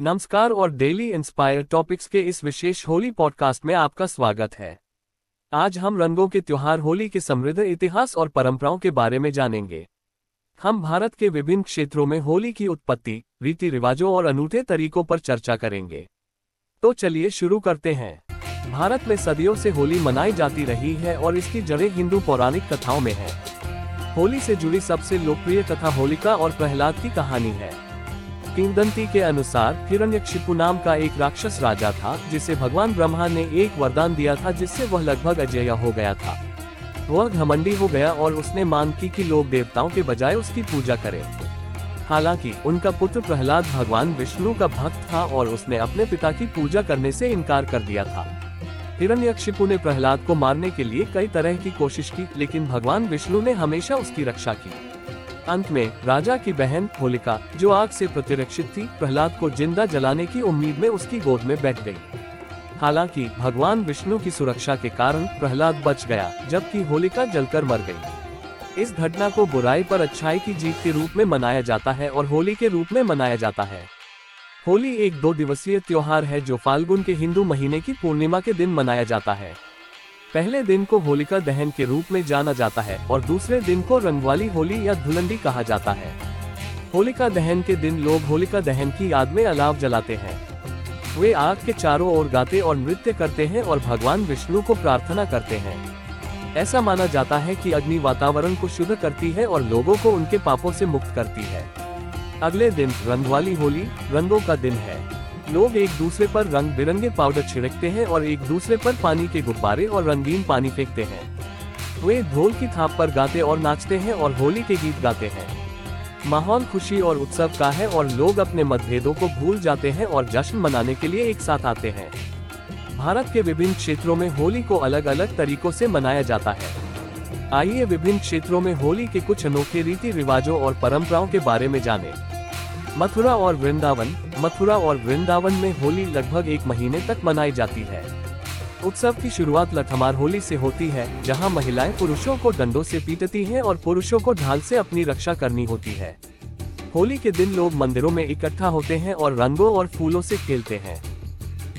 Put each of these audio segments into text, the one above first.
नमस्कार और daily inspire topics के इस विशेष होली पॉडकास्ट में आपका स्वागत है। आज हम रंगों के त्योहार, होली के समृद्ध इतिहास और परंपराओं के बारे में जानेंगे। हम भारत के विभिन्न क्षेत्रों में होली की उत्पत्ति रीति रिवाजों और अनूठे तरीकों पर चर्चा करेंगे। तो चलिए शुरू करते हैं। भारत में सदियों से होली मनाई जाती रही है और इसकी जड़ें हिंदू पौराणिक कथाओं में है। होली से जुड़ी सबसे लोकप्रिय कथा होलिका और प्रहलाद की कहानी है। किंवदंती के अनुसार हिरण्यक्षिपु नाम का एक राक्षस राजा था, जिसे भगवान ब्रह्मा ने एक वरदान दिया था, जिससे वह लगभग अजय हो गया था। वह घमंडी हो गया और उसने मांग की कि लोग देवताओं के बजाय उसकी पूजा करें। हालाँकि, उनका पुत्र प्रहलाद भगवान विष्णु का भक्त था और उसने अपने पिता की पूजा करने से इनकार कर दिया था। हिरण्यक्षिपु ने प्रहलाद को मारने के लिए कई तरह की कोशिश की, लेकिन भगवान विष्णु ने हमेशा उसकी रक्षा की। अंत में, राजा की बहन होलिका, जो आग से प्रतिरक्षित थी, प्रहलाद को ज़िंदा जलाने की उम्मीद में उसकी गोद में बैठ गई। हालाँकि, भगवान विष्णु की सुरक्षा के कारण प्रहलाद बच गया, जबकि होलिका जलकर मर गई। इस घटना को बुराई पर अच्छाई की जीत के रूप में मनाया जाता है और होली के रूप में मनाया जाता है। होली एक दो दिवसीय त्योहार है जो फाल्गुन के हिंदू महीने की पूर्णिमा के दिन मनाया जाता है। पहले दिन को होलिका दहन के रूप में जाना जाता है और दूसरे दिन को रंगवाली होली या धुलंडी कहा जाता है। होलिका दहन के दिन लोग होलिका दहन की याद में अलाव जलाते हैं। वे आग के चारों ओर गाते और नृत्य करते हैं और भगवान विष्णु को प्रार्थना करते हैं। ऐसा माना जाता है कि अग्नि वातावरण को शुद्ध करती है और लोगों को उनके पापों से मुक्त करती है। अगले दिन रंगवाली होली, रंगों का दिन है। लोग एक दूसरे पर रंग बिरंगे पाउडर छिड़कते हैं और एक दूसरे पर पानी के गुब्बारे और रंगीन पानी फेंकते हैं। वे ढोल की थाप पर गाते और नाचते हैं और होली के गीत गाते हैं। माहौल खुशी और उत्सव का है और लोग अपने मतभेदों को भूल जाते हैं और जश्न मनाने के लिए एक साथ आते हैं। भारत के विभिन्न क्षेत्रों में होली को अलग अलग तरीकों से मनाया जाता है। आइए विभिन्न क्षेत्रों में होली के कुछ अनोखे रीति रिवाजों और परंपराओं के बारे में जानें। मथुरा और वृंदावन, मथुरा और वृंदावन में होली लगभग एक महीने तक मनाई जाती है। उत्सव की शुरुआत लठमार होली से होती है, जहाँ महिलाएँ पुरुषों को डंडों से पीटती हैं और पुरुषों को ढाल से अपनी रक्षा करनी होती है। होली के दिन लोग मंदिरों में इकट्ठा होते हैं और रंगों और फूलों से खेलते हैं।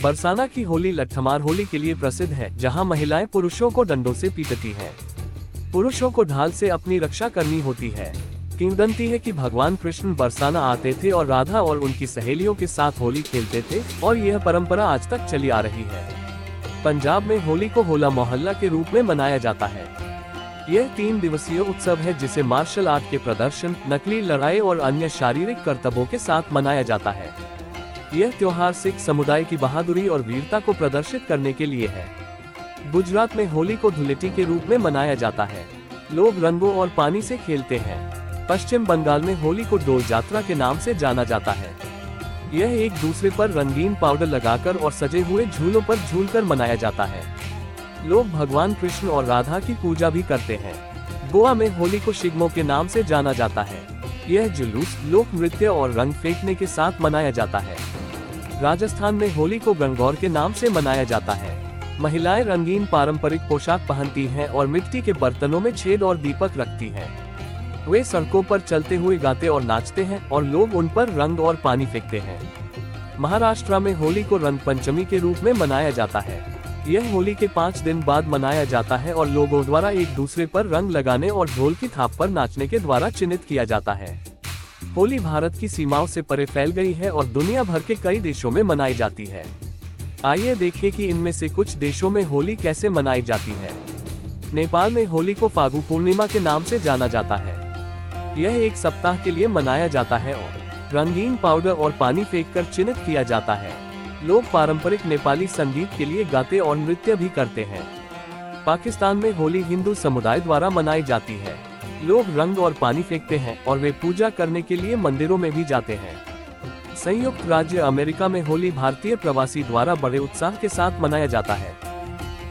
बरसाना की होली लठमार होली के लिए प्रसिद्ध है, जहाँ महिलाएँ पुरुषों को डंडों से पीटती हैं। पुरुषों को ढाल से अपनी रक्षा करनी होती है। किंवदंती है कि भगवान कृष्ण बरसाना आते थे और राधा और उनकी सहेलियों के साथ होली खेलते थे और यह परंपरा आज तक चली आ रही है। पंजाब में होली को होला मोहल्ला के रूप में मनाया जाता है। यह तीन दिवसीय उत्सव है जिसे मार्शल आर्ट के प्रदर्शन, नकली लड़ाई और अन्य शारीरिक कर्तव्यों के साथ मनाया जाता है। यह त्योहार सिख समुदाय की बहादुरी और वीरता को प्रदर्शित करने के लिए है। गुजरात में होली को धुलेटी के रूप में मनाया जाता है। लोग रंगों और पानी से खेलते हैं। पश्चिम बंगाल में होली को डोल यात्रा के नाम से जाना जाता है। यह एक दूसरे पर रंगीन पाउडर लगाकर और सजे हुए झूलों पर झूलकर मनाया जाता है। लोग भगवान कृष्ण और राधा की पूजा भी करते हैं। गोवा में होली को शिगमो के नाम से जाना जाता है। यह जुलूस, लोक नृत्य और रंग फेंकने के साथ मनाया जाता है। राजस्थान में होली को गंगौर के नाम से मनाया जाता है। महिलाएँ रंगीन पारंपरिक पोशाक पहनती हैं और मिट्टी के बर्तनों में छेद और दीपक रखती हैं। वे सड़कों पर चलते हुए गाते और नाचते हैं और लोग उन पर रंग और पानी फेंकते हैं। महाराष्ट्र में होली को रंग पंचमी के रूप में मनाया जाता है। यह होली के पाँच दिन बाद मनाया जाता है और लोगों द्वारा एक दूसरे पर रंग लगाने और ढोल की थाप पर नाचने के द्वारा चिन्हित किया जाता है। होली भारत की सीमाओं से परे फैल गई है और दुनिया भर के कई देशों में मनाई जाती है। आइए देखें कि इनमें से कुछ देशों में होली कैसे मनाई जाती है। नेपाल में होली को फागु पूर्णिमा के नाम से जाना जाता है। यह एक सप्ताह के लिए मनाया जाता है और रंगीन पाउडर और पानी फेंक कर चिन्हित किया जाता है। लोग पारंपरिक नेपाली संगीत के लिए गाते और नृत्य भी करते हैं। पाकिस्तान में होली हिंदू समुदाय द्वारा मनाई जाती है। लोग रंग और पानी फेंकते हैं और वे पूजा करने के लिए मंदिरों में भी जाते हैं। संयुक्त राज्य अमेरिका में होली भारतीय प्रवासी द्वारा बड़े उत्साह के साथ मनाया जाता है।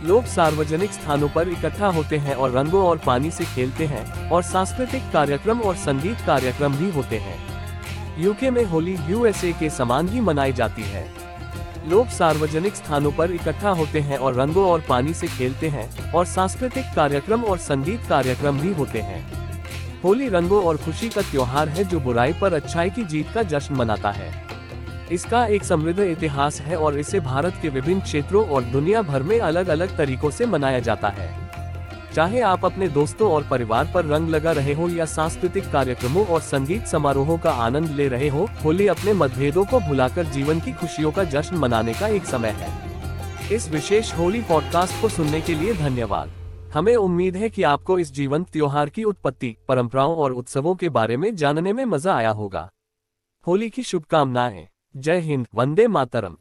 लोग सार्वजनिक स्थानों पर इकट्ठा होते हैं और रंगों और पानी से खेलते हैं और सांस्कृतिक कार्यक्रम और संगीत कार्यक्रम भी होते हैं। यूके में होली यूएसए के समान ही मनाई जाती है। लोग सार्वजनिक स्थानों पर इकट्ठा होते हैं और रंगों और पानी से खेलते हैं और सांस्कृतिक कार्यक्रम और संगीत कार्यक्रम भी होते हैं। होली रंगों और खुशी का त्योहार है जो बुराई पर अच्छाई की जीत का जश्न मनाता है। इसका एक समृद्ध इतिहास है और इसे भारत के विभिन्न क्षेत्रों और दुनिया भर में अलग अलग तरीकों से मनाया जाता है। चाहे आप अपने दोस्तों और परिवार पर रंग लगा रहे हो या सांस्कृतिक कार्यक्रमों और संगीत समारोहों का आनंद ले रहे हो, होली अपने मतभेदों को भुलाकर जीवन की खुशियों का जश्न मनाने का एक समय है। इस विशेष होली पॉडकास्ट को सुनने के लिए धन्यवाद। हमें उम्मीद है कि आपको इस जीवंत त्योहार की उत्पत्ति, परंपराओं और उत्सवों के बारे में जानने में मज़ा आया होगा। होली की शुभकामनाएँ। जय हिंद वंदे मातरम।